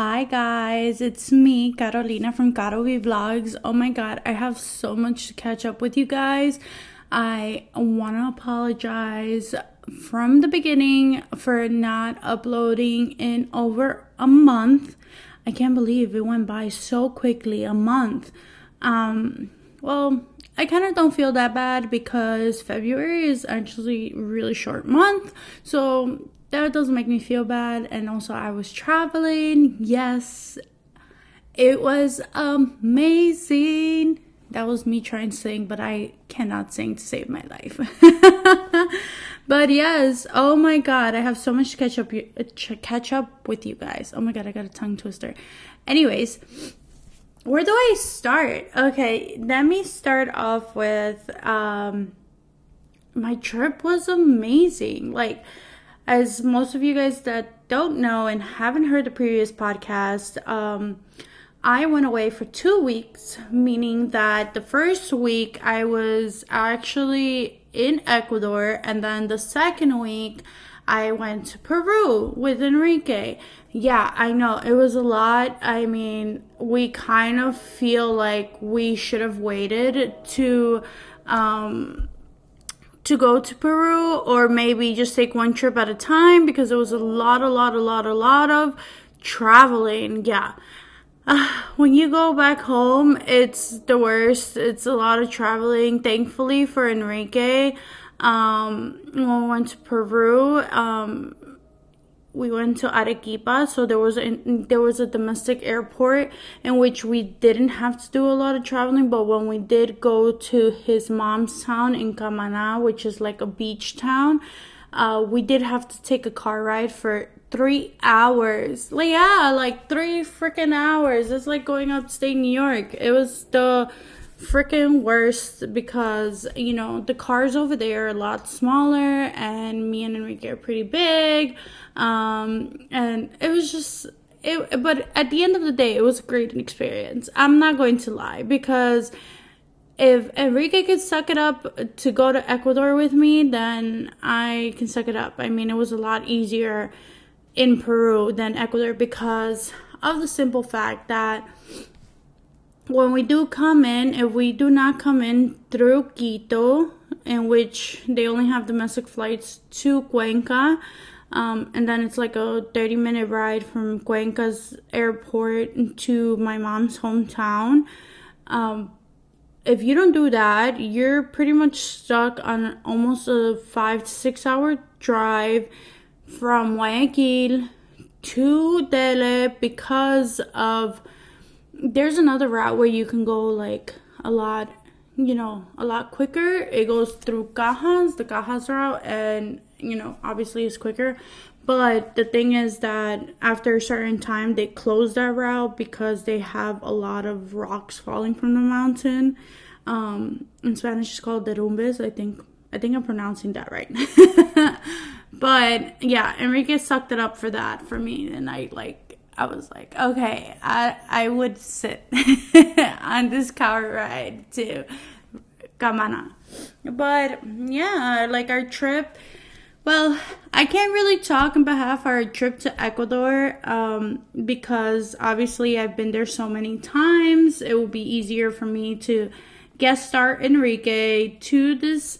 Hi guys, it's me, Carolina from Caro Vlogs. Oh my god, I have so much to catch up with you guys. I want to apologize from the beginning for not uploading in over a month. I can't believe it went by so quickly, a month. Um, well, I kind of don't feel that bad because February is actually really short month. So that doesn't make me feel bad. And also, I was traveling. Yes, it was amazing. That was me trying to sing, but I cannot sing to save my life. but yes, oh my god, I have so much to catch up catch up with you guys. Oh my god, I got a tongue twister. Anyways, where do I start? Okay, let me start off with um my trip was amazing. Like as most of you guys that don't know and haven't heard the previous podcast, um, I went away for two weeks, meaning that the first week I was actually in Ecuador, and then the second week I went to Peru with Enrique. Yeah, I know it was a lot. I mean, we kind of feel like we should have waited to um, to go to Peru or maybe just take one trip at a time because it was a lot, a lot, a lot, a lot of traveling. Yeah. Uh, when you go back home, it's the worst. It's a lot of traveling. Thankfully for Enrique, um, when we went to Peru, um, we went to Arequipa, so there was a, there was a domestic airport in which we didn't have to do a lot of traveling. But when we did go to his mom's town in Camaná, which is like a beach town, uh, we did have to take a car ride for three hours. Like yeah, like three freaking hours. It's like going upstate New York. It was the freaking worst because you know the cars over there are a lot smaller and me and Enrique are pretty big. Um and it was just it but at the end of the day it was a great experience. I'm not going to lie because if Enrique could suck it up to go to Ecuador with me then I can suck it up. I mean it was a lot easier in Peru than Ecuador because of the simple fact that when we do come in, if we do not come in through Quito, in which they only have domestic flights to Cuenca, um, and then it's like a 30 minute ride from Cuenca's airport to my mom's hometown. Um, if you don't do that, you're pretty much stuck on almost a five to six hour drive from Guayaquil to Deleg because of there's another route where you can go like a lot you know a lot quicker. It goes through cajas the cajas route and you know obviously it's quicker. But the thing is that after a certain time they close that route because they have a lot of rocks falling from the mountain. Um in spanish it's called derrumbes i think i think i'm pronouncing that right. But yeah enrique sucked it up for that for me. And i like I was like, okay, I I would sit on this car ride to Camaná. But yeah, like our trip. Well, I can't really talk on behalf of our trip to Ecuador um, because obviously I've been there so many times. It will be easier for me to guest star Enrique to this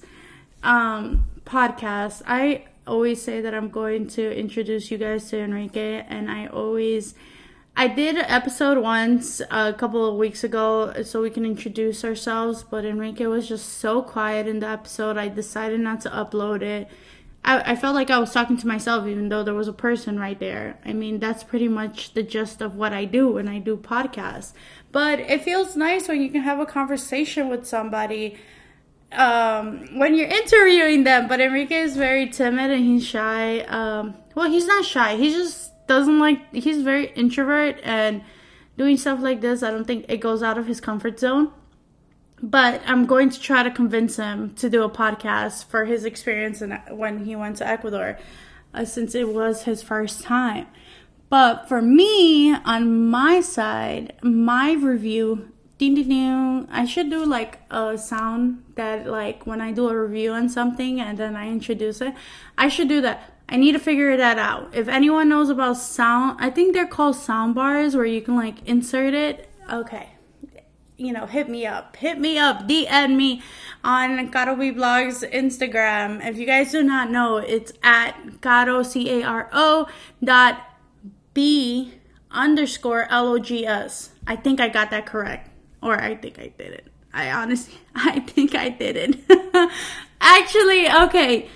um, podcast. I always say that I'm going to introduce you guys to Enrique, and I always. I did an episode once a couple of weeks ago so we can introduce ourselves, but Enrique was just so quiet in the episode. I decided not to upload it. I, I felt like I was talking to myself, even though there was a person right there. I mean, that's pretty much the gist of what I do when I do podcasts. But it feels nice when you can have a conversation with somebody um, when you're interviewing them, but Enrique is very timid and he's shy. Um, well, he's not shy. He just doesn't like. He's very introvert and doing stuff like this. I don't think it goes out of his comfort zone. But I'm going to try to convince him to do a podcast for his experience in, when he went to Ecuador, uh, since it was his first time. But for me, on my side, my review ding ding ding. I should do like a sound that like when I do a review on something and then I introduce it. I should do that. I need to figure that out. If anyone knows about sound, I think they're called sound bars where you can like insert it. Okay. You know, hit me up. Hit me up. DM me on Caro V Vlogs Instagram. If you guys do not know, it's at Caro C A R O dot B underscore L O G S. I think I got that correct. Or I think I did it. I honestly, I think I did it. Actually, okay,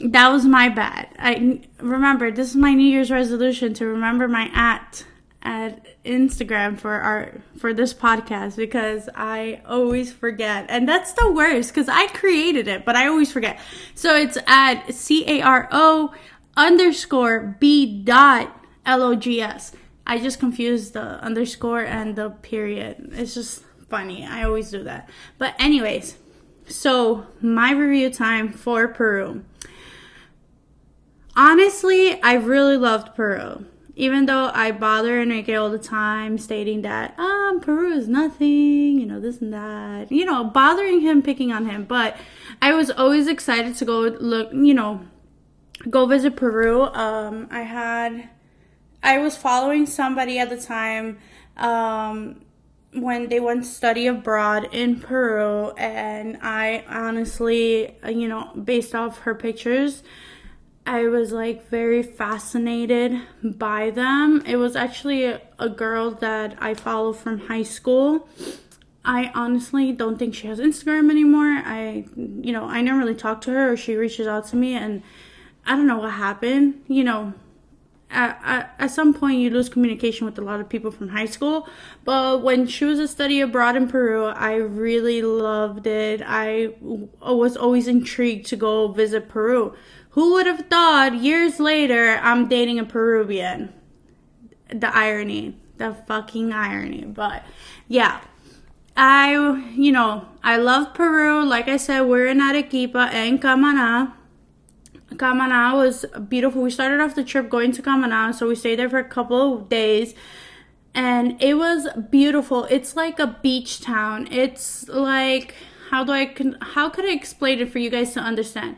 that was my bad. I remember this is my New Year's resolution to remember my at at Instagram for our for this podcast because I always forget, and that's the worst because I created it, but I always forget. So it's at c a r o underscore b dot l o g s. I just confused the underscore and the period. It's just funny. I always do that. But anyways, so my review time for Peru. Honestly, I really loved Peru. Even though I bother Enrique all the time stating that um Peru is nothing, you know, this and that. You know, bothering him, picking on him. But I was always excited to go look, you know, go visit Peru. Um I had I was following somebody at the time um when they went to study abroad in Peru, and I honestly, you know, based off her pictures, I was like very fascinated by them. It was actually a, a girl that I follow from high school. I honestly don't think she has Instagram anymore. I, you know, I never really talk to her or she reaches out to me, and I don't know what happened. You know, at, at, at some point you lose communication with a lot of people from high school. But when she was a study abroad in peru i really loved it. I was always intrigued to go visit peru. Who would have thought years later i'm dating a peruvian? The irony. The fucking irony. But yeah. I you know i love peru. Like i said we're in arequipa and camaná Camaná was beautiful. We started off the trip going to Camaná, so we stayed there for a couple of days. And it was beautiful. It's like a beach town. It's like how do I how could I explain it for you guys to understand?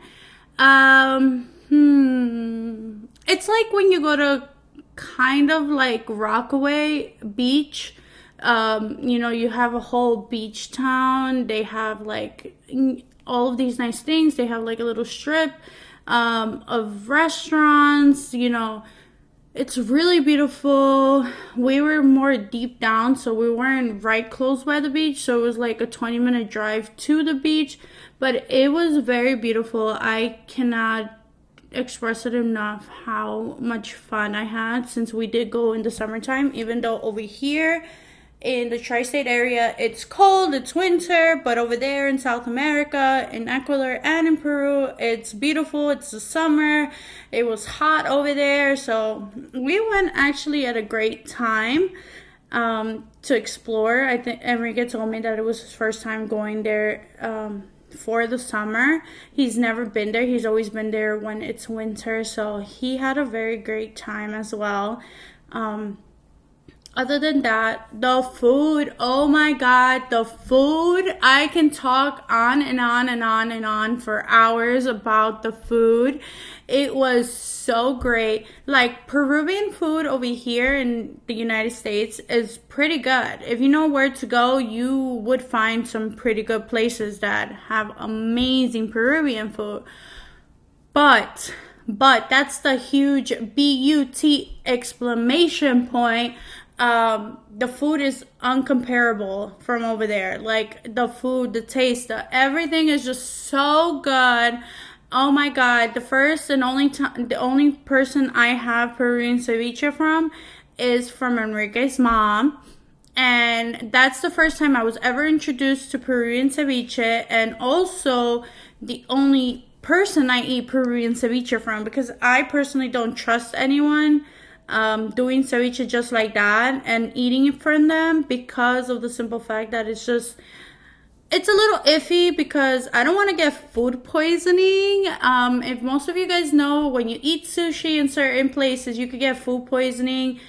Um, hmm. It's like when you go to kind of like Rockaway Beach. Um, you know, you have a whole beach town. They have like all of these nice things. They have like a little strip um, of restaurants, you know. It's really beautiful. We were more deep down, so we weren't right close by the beach, so it was like a 20 minute drive to the beach, but it was very beautiful. I cannot express it enough how much fun I had since we did go in the summertime, even though over here in the tri-state area it's cold it's winter but over there in south america in ecuador and in peru it's beautiful it's the summer it was hot over there so we went actually at a great time um, to explore. I think enrique told me that it was his first time going there um, for the summer. He's never been there. He's always been there when it's winter so he had a very great time as well. Um, other than that, the food, oh my god, the food, I can talk on and on and on and on for hours about the food. It was so great. Like Peruvian food over here in the United States is pretty good. If you know where to go, you would find some pretty good places that have amazing Peruvian food. But but that's the huge BUT exclamation point um, the food is uncomparable from over there. Like the food, the taste, the, everything is just so good. Oh my god, the first and only time, the only person I have Peruvian ceviche from is from Enrique's mom. And that's the first time I was ever introduced to Peruvian ceviche and also the only person I eat Peruvian ceviche from because I personally don't trust anyone um, doing ceviche just like that and eating it from them because of the simple fact that it's just it's a little iffy because I don't want to get food poisoning. Um, if most of you guys know, when you eat sushi in certain places, you could get food poisoning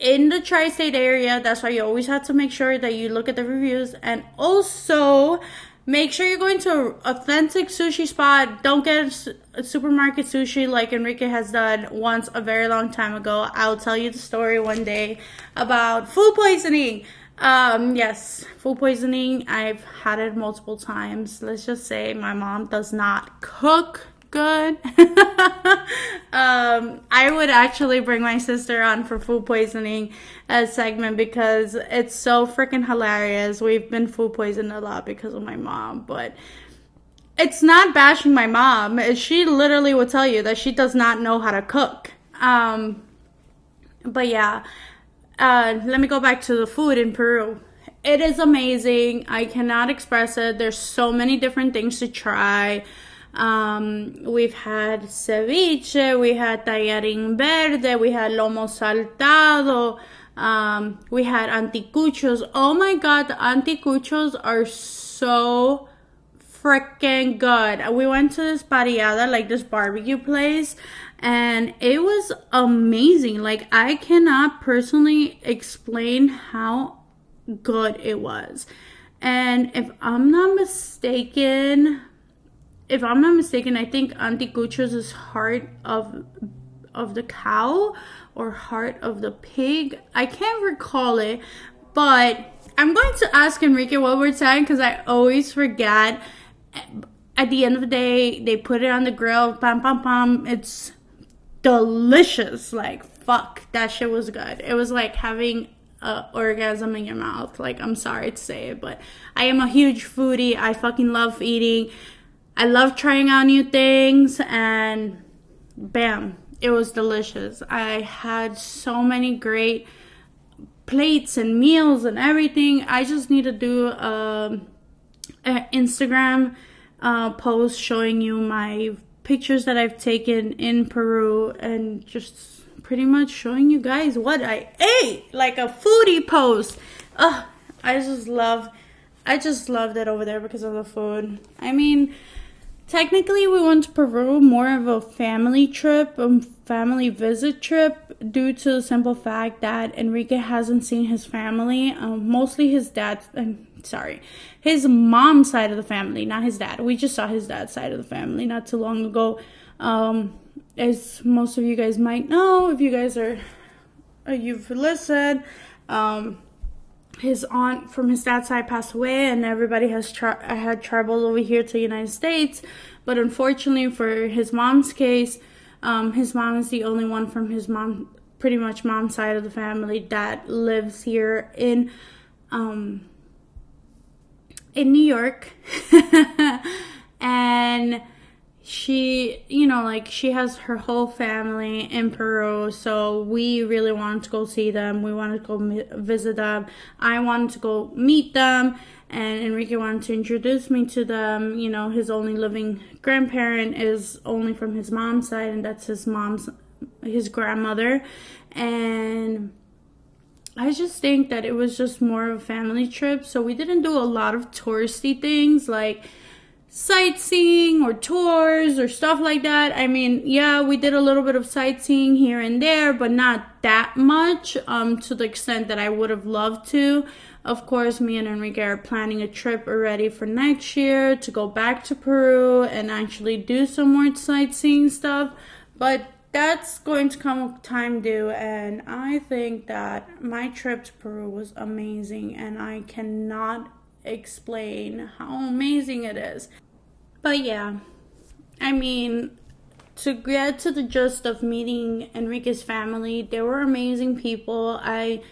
in the tri-state area. That's why you always have to make sure that you look at the reviews. And also, make sure you're going to an authentic sushi spot. Don't get a supermarket sushi like Enrique has done once a very long time ago. I'll tell you the story one day about food poisoning. Um, yes, food poisoning. I've had it multiple times. Let's just say my mom does not cook good. um, I would actually bring my sister on for food poisoning a segment because it's so freaking hilarious. We've been food poisoned a lot because of my mom, but it's not bashing my mom. She literally will tell you that she does not know how to cook. Um, but yeah, uh, let me go back to the food in Peru. It is amazing. I cannot express it. There's so many different things to try. Um, we've had ceviche, we had tallarín verde, we had lomo saltado, um, we had anticuchos. Oh my god, the anticuchos are so freaking good. We went to this parrillada, like this barbecue place, and it was amazing. Like, I cannot personally explain how good it was. And if I'm not mistaken, if I'm not mistaken, I think anticuchos is heart of of the cow or heart of the pig. I can't recall it, but I'm going to ask Enrique what we're saying because I always forget. At the end of the day, they put it on the grill. Pam pam pam. It's delicious. Like fuck, that shit was good. It was like having a orgasm in your mouth. Like I'm sorry to say it, but I am a huge foodie. I fucking love eating. I love trying out new things and bam, it was delicious. I had so many great plates and meals and everything. I just need to do a, a Instagram uh, post showing you my pictures that I've taken in Peru and just pretty much showing you guys what I ate, like a foodie post. Ugh, I just love, I just loved it over there because of the food. I mean, Technically, we went to Peru more of a family trip, a family visit trip, due to the simple fact that Enrique hasn't seen his family, um, mostly his dad. I'm sorry, his mom's side of the family, not his dad. We just saw his dad's side of the family not too long ago. Um, as most of you guys might know, if you guys are, you've listened, um, his aunt from his dad's side passed away, and everybody has tra- had traveled over here to the United States. But unfortunately, for his mom's case, um, his mom is the only one from his mom, pretty much mom's side of the family that lives here in, um, in New York, and she, you know, like she has her whole family in Peru, so we really wanted to go see them. We wanted to go visit them. I wanted to go meet them, and Enrique wanted to introduce me to them. You know, his only living grandparent is only from his mom's side, and that's his mom's, his grandmother. And I just think that it was just more of a family trip, so we didn't do a lot of touristy things like sightseeing or tours or stuff like that. I mean, yeah, we did a little bit of sightseeing here and there, but not that much um, to the extent that I would have loved to. Of course, me and Enrique are planning a trip already for next year to go back to Peru and actually do some more sightseeing stuff. But that's going to come time due, and I think that my trip to Peru was amazing, and I cannot explain how amazing it is. But yeah, I mean, to get to the gist of meeting Enrique's family, they were amazing people. I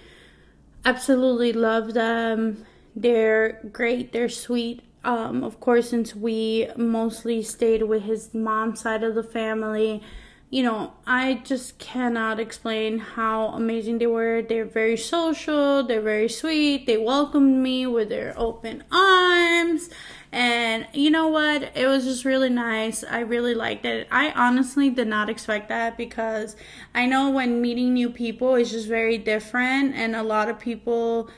absolutely love them. They're great, they're sweet. Um, of course, since we mostly stayed with his mom's side of the family, you know, I just cannot explain how amazing they were. They're very social, they're very sweet. They welcomed me with their open arms and you know what? It was just really nice. I really liked it. I honestly did not expect that because I know when meeting new people is just very different, and a lot of people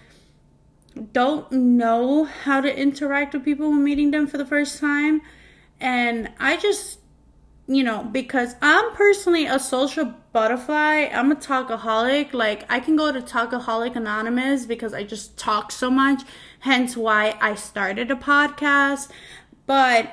don't know how to interact with people when meeting them for the first time. And I just you know, because I'm personally a social butterfly. I'm a talkaholic. Like, I can go to Talkaholic Anonymous because I just talk so much, hence why I started a podcast. But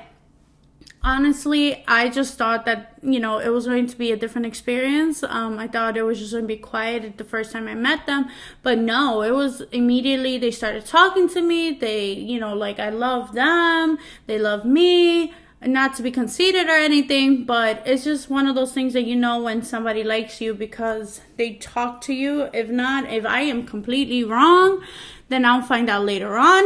honestly, I just thought that, you know, it was going to be a different experience. Um, I thought it was just going to be quiet the first time I met them. But no, it was immediately they started talking to me. They, you know, like I love them. They love me not to be conceited or anything, but it's just one of those things that you know when somebody likes you because they talk to you. If not, if I am completely wrong, then I'll find out later on.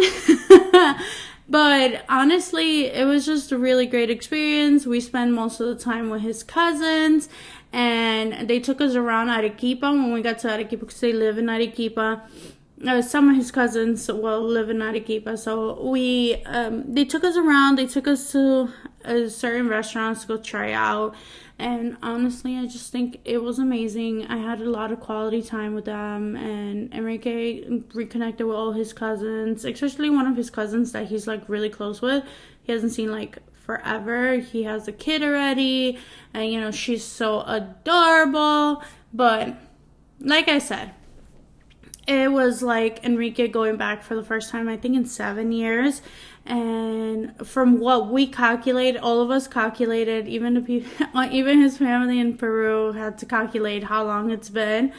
but honestly, it was just a really great experience. We spent most of the time with his cousins and they took us around Arequipa when we got to Arequipa because they live in Arequipa uh, some of his cousins will live in Arequipa, so we um, they took us around. They took us to uh, certain restaurants to go try out, and honestly, I just think it was amazing. I had a lot of quality time with them, and Enrique reconnected with all his cousins, especially one of his cousins that he's like really close with. He hasn't seen like forever. He has a kid already, and you know she's so adorable. But like I said it was like Enrique going back for the first time, I think, in seven years. And from what we calculate, all of us calculated, even the people, even his family in Peru had to calculate how long it's been.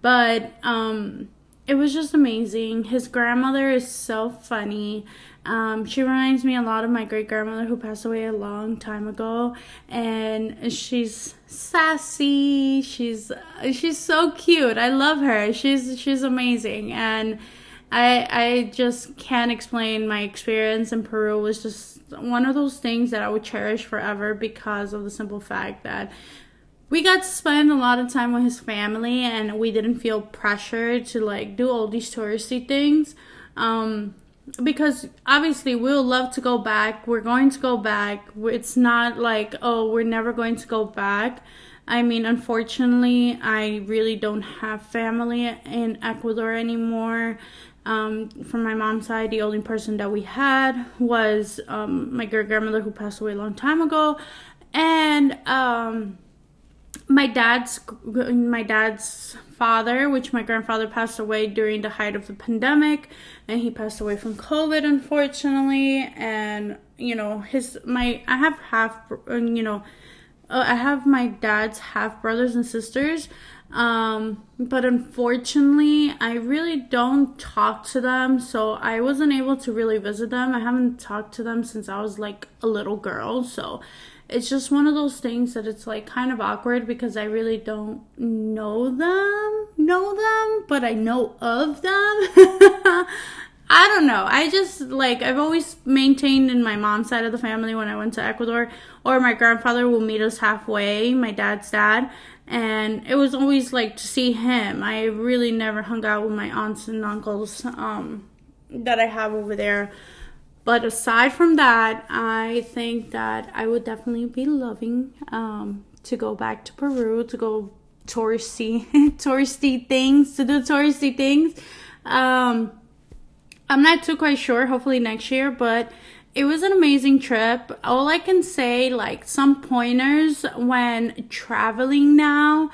But um, it was just amazing. His grandmother is so funny. Um, she reminds me a lot of my great grandmother who passed away a long time ago, and she's sassy. She's she's so cute. I love her. She's she's amazing, and I I just can't explain my experience in Peru. Was just one of those things that I would cherish forever because of the simple fact that we got to spend a lot of time with his family, and we didn't feel pressured to like do all these touristy things. Um, because obviously we'll love to go back. We're going to go back. It's not like, oh, we're never going to go back. I mean, unfortunately, I really don't have family in Ecuador anymore. Um, from my mom's side, the only person that we had was um, my great grandmother who passed away a long time ago, and um, my dad's my dad's father, which my grandfather passed away during the height of the pandemic, and he passed away from COVID, unfortunately. And you know, his my I have half, you know, uh, I have my dad's half brothers and sisters. Um, but unfortunately, I really don't talk to them, so I wasn't able to really visit them. I haven't talked to them since I was like a little girl, so it's just one of those things that it's like kind of awkward because I really don't know them, know them, but I know of them. I don't know. I just like I've always maintained in my mom's side of the family when I went to Ecuador, or my grandfather will meet us halfway, my dad's dad, and it was always like to see him. I really never hung out with my aunts and uncles um, that I have over there. But aside from that, I think that I would definitely be loving um, to go back to Peru to go touristy, touristy things, to do touristy things. Um, I'm not too quite sure. Hopefully next year, but it was an amazing trip. All I can say, like some pointers when traveling now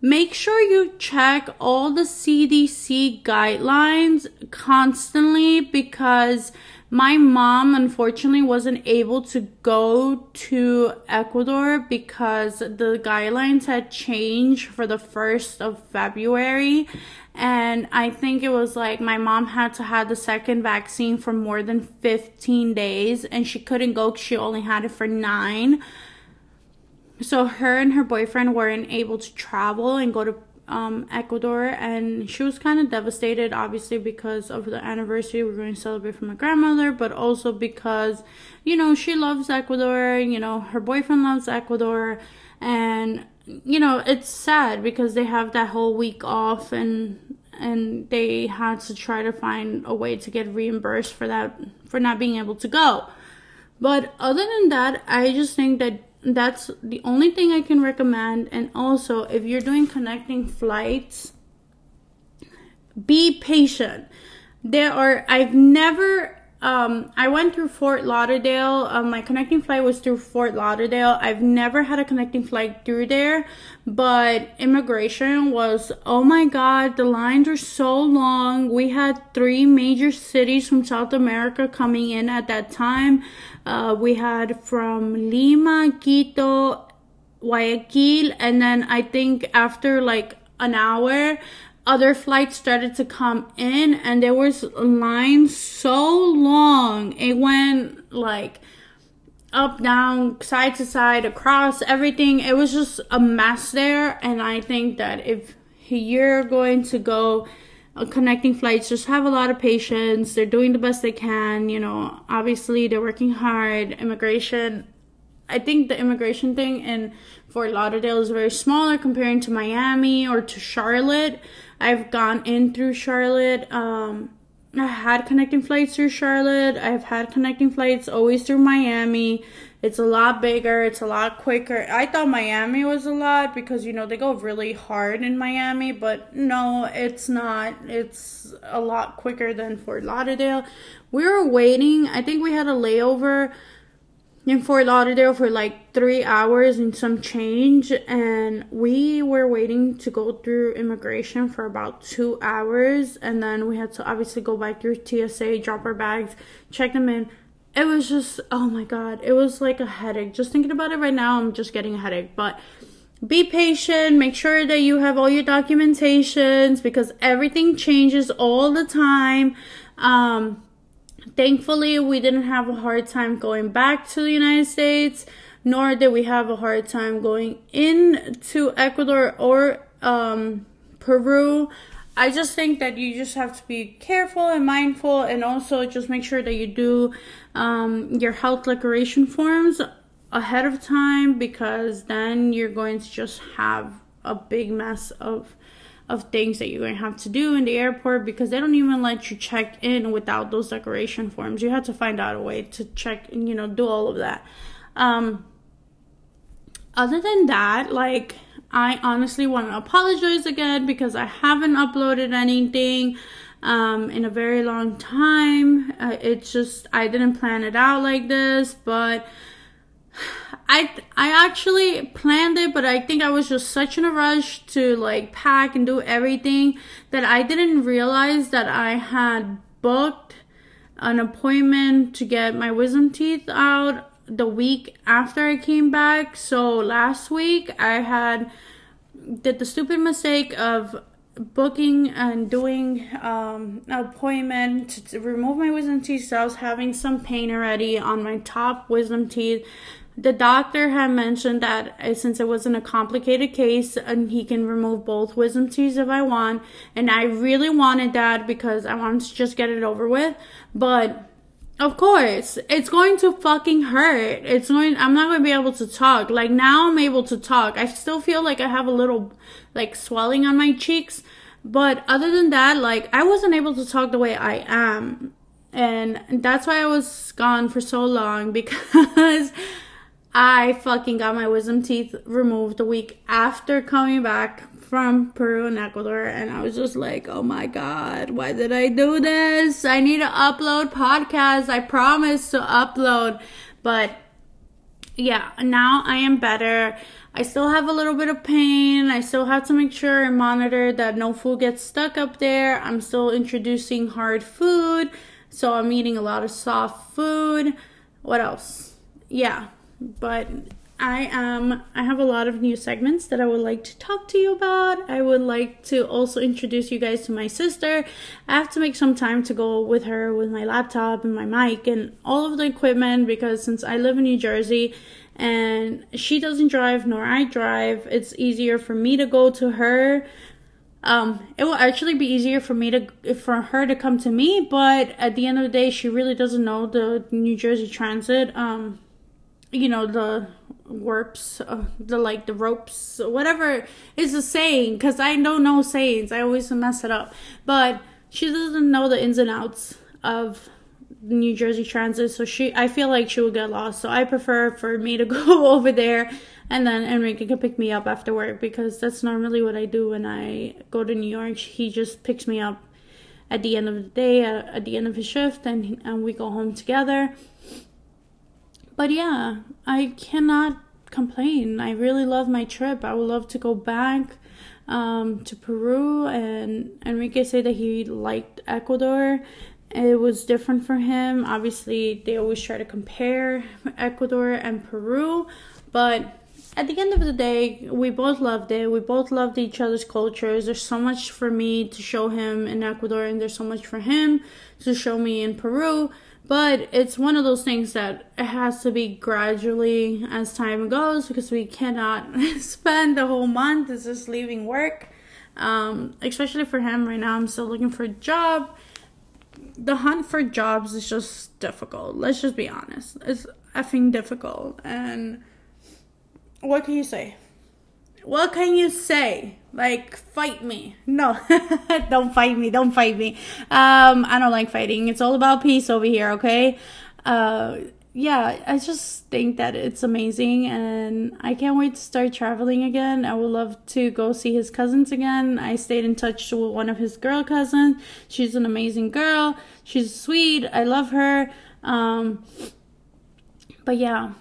Make sure you check all the CDC guidelines constantly because my mom unfortunately wasn't able to go to Ecuador because the guidelines had changed for the 1st of February. And I think it was like my mom had to have the second vaccine for more than 15 days and she couldn't go she only had it for 9 so her and her boyfriend weren't able to travel and go to um, Ecuador, and she was kind of devastated, obviously because of the anniversary we're going to celebrate for my grandmother, but also because you know she loves Ecuador. You know her boyfriend loves Ecuador, and you know it's sad because they have that whole week off and and they had to try to find a way to get reimbursed for that for not being able to go. But other than that, I just think that that's the only thing I can recommend. And also, if you're doing connecting flights, be patient. There are, I've never um, I went through Fort Lauderdale. Um, my connecting flight was through Fort Lauderdale. I've never had a connecting flight through there, but immigration was oh my god, the lines were so long. We had three major cities from South America coming in at that time. Uh, we had from Lima, Quito, Guayaquil, and then I think after like an hour, other flights started to come in and there was lines so long. It went like up down side to side across everything. It was just a mess there and i think that if you're going to go uh, connecting flights just have a lot of patience. They're doing the best they can you know. Obviously they're working hard. Immigration i think the immigration thing in fort lauderdale is very smaller comparing to miami or to charlotte I've gone in through Charlotte. Um, I had connecting flights through Charlotte. I've had connecting flights always through Miami. It's a lot bigger. It's a lot quicker. I thought Miami was a lot because you know they go really hard in Miami, but no, it's not. It's a lot quicker than Fort Lauderdale. We were waiting. I think we had a layover in Fort Lauderdale for like three hours and some change, and we were waiting to go through immigration for about two hours, and then we had to obviously go back through TSA, drop our bags, check them in. It was just, oh my god, it was like a headache. Just thinking about it right now, I'm just getting a headache. But be patient, make sure that you have all your documentations because everything changes all the time. Um, Thankfully, we didn't have a hard time going back to the United States, nor did we have a hard time going into Ecuador or um, Peru. I just think that you just have to be careful and mindful, and also just make sure that you do um, your health declaration forms ahead of time because then you're going to just have a big mess of of things that you're going to have to do in the airport because they don't even let you check in without those declaration forms. You have to find out a way to check and, you know, do all of that. Um, other than that, like, I honestly want to apologize again because I haven't uploaded anything um, in a very long time. Uh, it's just, I didn't plan it out like this, but I I actually planned it, but I think I was just such in a rush to like pack and do everything that I didn't realize that I had booked an appointment to get my wisdom teeth out the week after I came back. So last week I had did the stupid mistake of booking and doing um, an appointment to, to remove my wisdom teeth. So I was having some pain already on my top wisdom teeth the doctor had mentioned that uh, since it wasn't a complicated case and he can remove both wisdom teeth if I want and I really wanted that because I wanted to just get it over with but of course it's going to fucking hurt. It's going I'm not going to be able to talk. Like now I'm able to talk. I still feel like I have a little like swelling on my cheeks but other than that like I wasn't able to talk the way I am and that's why I was gone for so long because I fucking got my wisdom teeth removed a week after coming back from Peru and Ecuador, and I was just like, oh my god, why did I do this? I need to upload podcasts. I promised to upload, but yeah, now I am better. I still have a little bit of pain. I still have to make sure and monitor that no food gets stuck up there. I'm still introducing hard food, so I'm eating a lot of soft food. What else? Yeah, but I am I have a lot of new segments that I would like to talk to you about. I would like to also introduce you guys to my sister. I have to make some time to go with her with my laptop and my mic and all of the equipment because since I live in New Jersey and she doesn't drive nor I drive, it's easier for me to go to her. Um, it will actually be easier for me to for her to come to me, but at the end of the day, she really doesn't know the New Jersey Transit. Um, you know the warps uh, the like the ropes whatever is the saying because i don't know sayings. I always mess it up. But she doesn't know the ins and outs of new jersey transit so she i feel like she would get lost. So i prefer for me to go over there and then enrique can pick me up after work because that's normally what i do when i go to new york. He just picks me up at the end of the day, at, at the end of his shift, and, and we go home together. But yeah, I cannot complain. I really love my trip. I would love to go back um, to Peru, and Enrique said that he liked Ecuador. It was different for him. Obviously, they always try to compare Ecuador and Peru, but at the end of the day, we both loved it. We both loved each other's cultures. There's so much for me to show him in Ecuador, and there's so much for him to show me in Peru. But it's one of those things that it has to be gradually as time goes because we cannot spend the whole month just leaving work. Um, especially for him right now, I'm still looking for a job. The hunt for jobs is just difficult. Let's just be honest. It's effing difficult. And what can you say? What can you say? Like, fight me. No, don't fight me. Don't fight me. Um, I don't like fighting. It's all about peace over here, okay? Uh, yeah, I just think that it's amazing and I can't wait to start traveling again. I would love to go see his cousins again. I stayed in touch with one of his girl cousins. She's an amazing girl. She's sweet. I love her. Um, but yeah,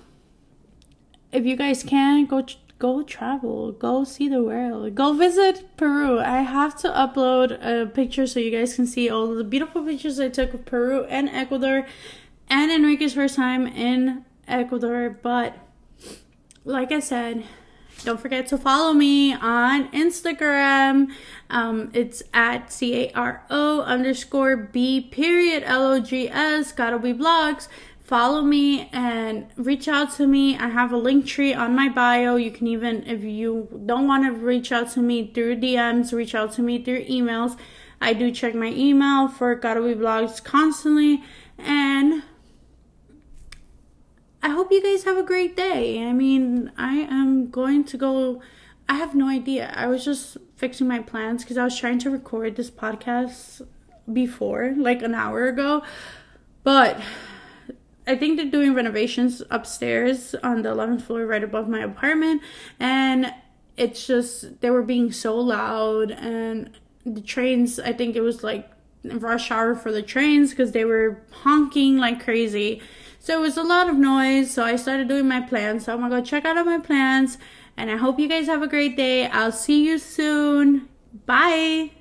if you guys can go go travel go see the world go visit peru. I have to upload a picture so you guys can see all the beautiful pictures i took of peru and ecuador and enrique's first time in ecuador. But like i said don't forget to follow me on instagram. Um, it's at c-a-r-o underscore b period l-o-g-s gotta be blogs follow me and reach out to me. I have a Linktree on my bio. You can even, if you don't want to reach out to me through DMs, reach out to me through emails. I do check my email for Gotta Be Blogs constantly. And I hope you guys have a great day. I mean, I am going to go. I have no idea. I was just fixing my plans because I was trying to record this podcast before, like an hour ago. But I think they're doing renovations upstairs on the 11th floor, right above my apartment. And it's just, they were being so loud. And the trains, I think it was like rush hour for the trains because they were honking like crazy. So it was a lot of noise. So I started doing my plans. So I'm gonna go check out all my plans. And I hope you guys have a great day. I'll see you soon. Bye.